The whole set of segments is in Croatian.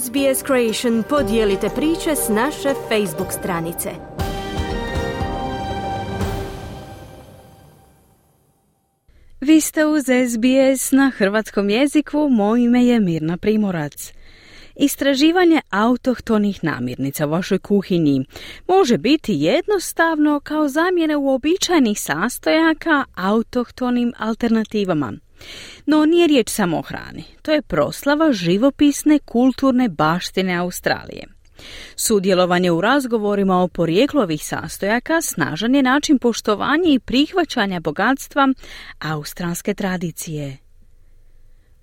SBS Creation podijelite priče s naše Facebook stranice. Vi ste uz SBS na hrvatskom jeziku, moje ime je Mirna Primorac. Istraživanje autohtonih namirnica u vašoj kuhinji može biti jednostavno kao zamjene uobičajenih sastojaka autohtonim alternativama. No nije riječ samo o hrani, to je proslava živopisne kulturne baštine Australije. Sudjelovanje u razgovorima o porijeklu ovih sastojaka snažan je način poštovanja i prihvaćanja bogatstva australske tradicije.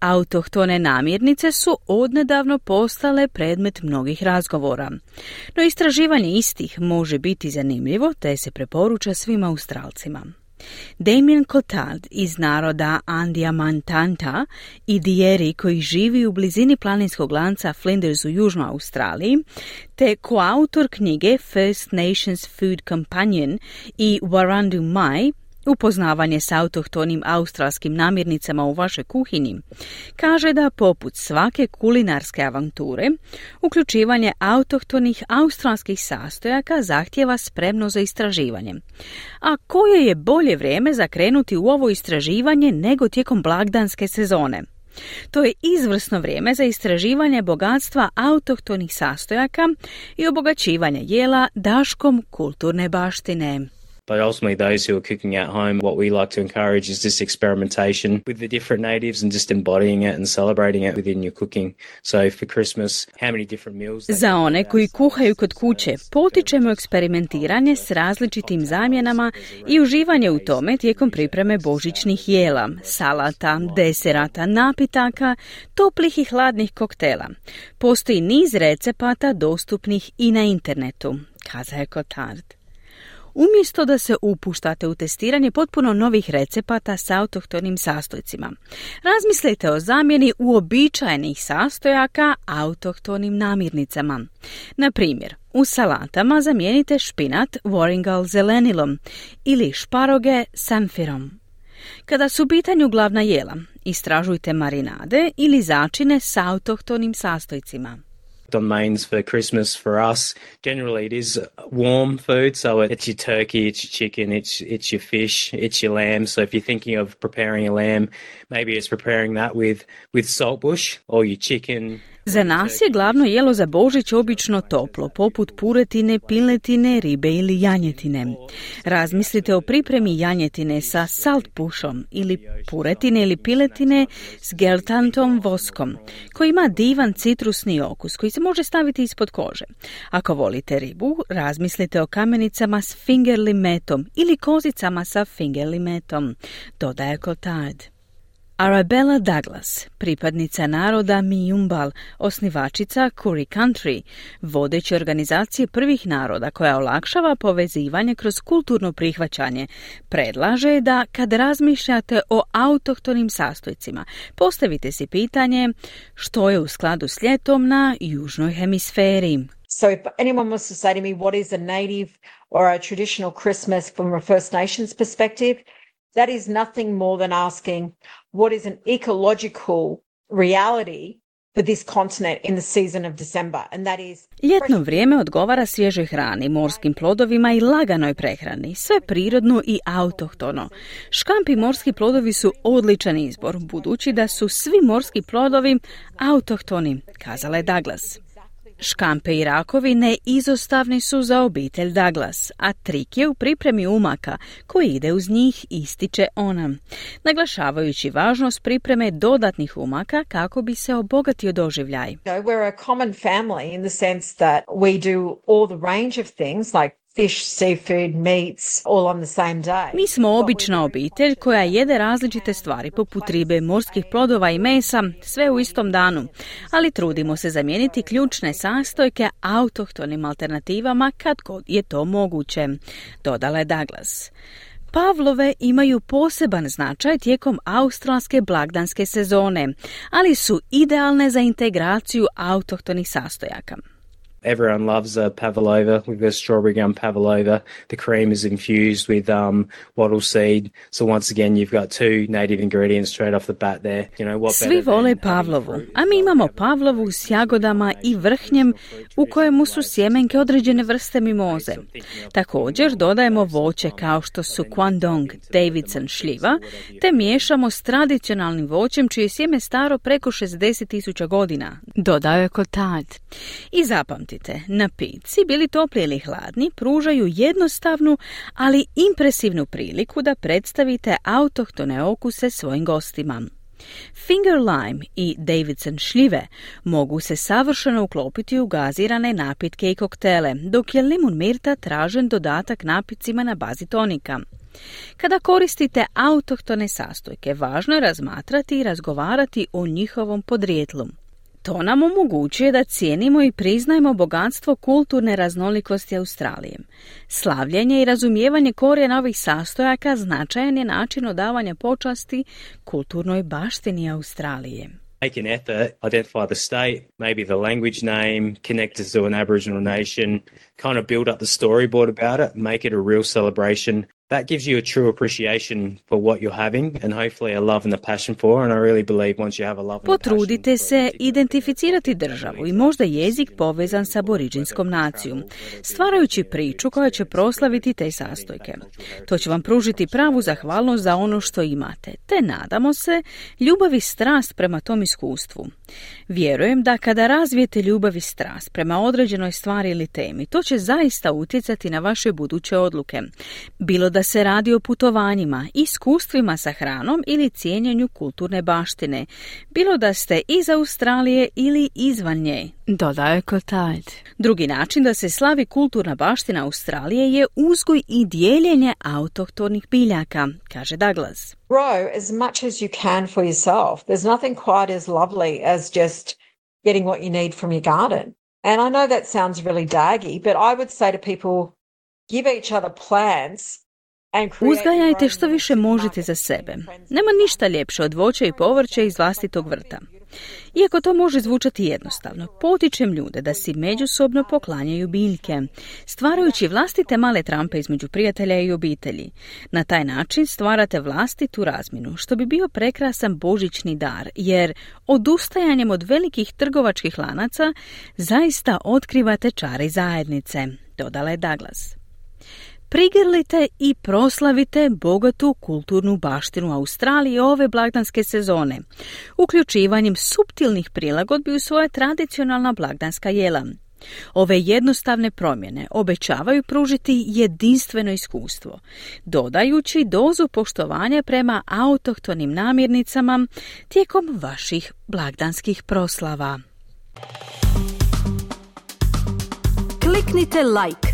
Autohtone namirnice su odnedavno postale predmet mnogih razgovora. No istraživanje istih može biti zanimljivo te se preporuča svim Australcima. Damien Cotard iz naroda Andija Mantanta i Dieri koji živi u blizini planinskog lanca Flinders u Južnoj Australiji, te koautor knjige First Nations Food Companion i Warandu Mai Upoznavanje s autohtonim australskim namirnicama u vašoj kuhinji kaže da poput svake kulinarske avanture, uključivanje autohtonih australskih sastojaka zahtjeva spremno za istraživanje. A koje je bolje vrijeme za krenuti u ovo istraživanje nego tijekom blagdanske sezone? To je izvrsno vrijeme za istraživanje bogatstva autohtonih sastojaka i obogaćivanje jela daškom kulturne baštine. But ultimately, those who are cooking at home, what we like to encourage is this experimentation with the different natives and just embodying it and celebrating it within your cooking. So for Christmas, how many different meals? Za one koji kuhaju kod kuće, potičemo eksperimentiranje s različitim zamjenama i uživanje u tome tijekom pripreme božićnih jela, salata, deserata, napitaka, toplih i hladnih koktela. Postoji niz recepata dostupnih i na internetu, kaza je Cotard. Umjesto da se upuštate u testiranje potpuno novih recepata s autohtonim sastojcima. Razmislite o zamjeni uobičajenih sastojaka autohtonim namirnicama. Na primjer, u salatama zamijenite špinat Warringal zelenilom ili šparoge samfirom. Kada su u pitanju glavna jela, istražujte marinade ili začine s autohtonim sastojcima. On mains for Christmas for us. Generally, it is warm food, so it's your turkey, it's your chicken, it's it's your fish, it's your lamb. So if you're thinking of preparing a lamb, maybe it's preparing that with with saltbush or your chicken. Za nas je glavno jelo za Božić obično toplo, poput puretine, piletine, ribe ili janjetine. Razmislite o pripremi janjetine sa saltpušom ili puretine ili piletine s geltantom voskom, koji ima divan citrusni okus koji se može staviti ispod kože. Ako volite ribu, razmislite o kamenicama s fingerlimetom ili kozicama sa fingerlimetom, dodaje Cotard. Arabella Douglas, pripadnica naroda Mijumbal, osnivačica Curry Country, vodeće organizacije prvih naroda koja olakšava povezivanje kroz kulturno prihvaćanje, predlaže da kad razmišljate o autohtonim sastojcima, postavite si pitanje što je u skladu s ljetom na južnoj hemisferi. So if anyone wants to say to me what is a native or a traditional Christmas from a First Nations perspective, that is nothing more than asking what is an ecological reality for this continent in the season of December and that is Ljetno vrijeme odgovara svježoj hrani, morskim plodovima i laganoj prehrani, sve prirodno i autohtono. Škampi morski plodovi su odličan izbor, budući da su svi morski plodovi autohtoni, kazala je Douglas. Škampe i rakovi izostavni su za obitelj Douglas, a trik je u pripremi umaka koji ide uz njih ističe ona, naglašavajući važnost pripreme dodatnih umaka kako bi se obogatio doživljaj. We're a common family in the sense that we do all the range of things like fish, seafood, meats, all on the same day. Mi smo obična obitelj koja jede različite stvari poput ribe, morskih plodova i mesa, sve u istom danu, ali trudimo se zamijeniti ključne sastojke autohtonim alternativama kad god je to moguće, dodala je Douglas. Pavlove imaju poseban značaj tijekom australske blagdanske sezone, ali su idealne za integraciju autohtonih sastojaka. Everyone loves a pavlova. We've got strawberry gum pavlova. The cream is infused with um, wattle seed. So once again, you've got two native ingredients straight off the bat there. You know, what Svi vole pavlovu, a mi imamo pavlovu s jagodama i vrhnjem u kojemu su sjemenke određene vrste mimoze. Također dodajemo voće kao što su Kwandong, Davidson šljiva, te miješamo s tradicionalnim voćem čije sjeme staro preko 60.000 godina, dodao je Kotad. I zapamtite, napici, bili topli ili hladni, pružaju jednostavnu, ali impresivnu priliku da predstavite autohtone okuse svojim gostima. Finger lime i Davidson šljive mogu se savršeno uklopiti u gazirane napitke i koktele, dok je limun mirta tražen dodatak napicima na bazi tonika. Kada koristite autohtone sastojke, važno je razmatrati i razgovarati o njihovom podrijetlu. To nam omogućuje da cijenimo i priznajemo bogatstvo kulturne raznolikosti Australije. Slavljenje i razumijevanje korijena ovih sastojaka značajan je način odavanja počasti kulturnoj baštini Australije. Make an effort, identify the state, maybe the language name, connect us to an Aboriginal nation, kind of build up the storyboard about it, make it a real celebration that gives you a true appreciation for what you're having and hopefully a love and a passion for and I really believe once you have a love and Potrudite se identificirati državu i možda jezik povezan sa aboriđinskom nacijom, stvarajući priču koja će proslaviti te sastojke. To će vam pružiti pravu zahvalnost za ono što imate, te nadamo se ljubav i strast prema tom iskustvu. Vjerujem da kada razvijete ljubav i strast prema određenoj stvari ili temi, to će zaista utjecati na vaše buduće odluke. Bilo da se radi o putovanjima, iskustvima sa hranom ili cijenjenju kulturne baštine, bilo da ste iz Australije ili izvan nje. Dodaje Kotajt. Drugi način da se slavi kulturna baština Australije je uzgoj i dijeljenje autohtonih biljaka, kaže Douglas. Grow as much as you can for yourself. There's nothing quite as lovely as just getting what you need from your garden. And I know that sounds really daggy, but I would say to people, give each other plants Uzgajajte što više možete za sebe. Nema ništa ljepše od voća i povrća iz vlastitog vrta. Iako to može zvučati jednostavno, potičem ljude da si međusobno poklanjaju biljke, stvarajući vlastite male trampe između prijatelja i obitelji. Na taj način stvarate vlastitu razminu, što bi bio prekrasan božićni dar, jer odustajanjem od velikih trgovačkih lanaca zaista otkrivate čari zajednice, dodala je Douglas prigrlite i proslavite bogatu kulturnu baštinu Australije ove blagdanske sezone, uključivanjem subtilnih prilagodbi u svoje tradicionalna blagdanska jela. Ove jednostavne promjene obećavaju pružiti jedinstveno iskustvo, dodajući dozu poštovanja prema autohtonim namirnicama tijekom vaših blagdanskih proslava. Kliknite like,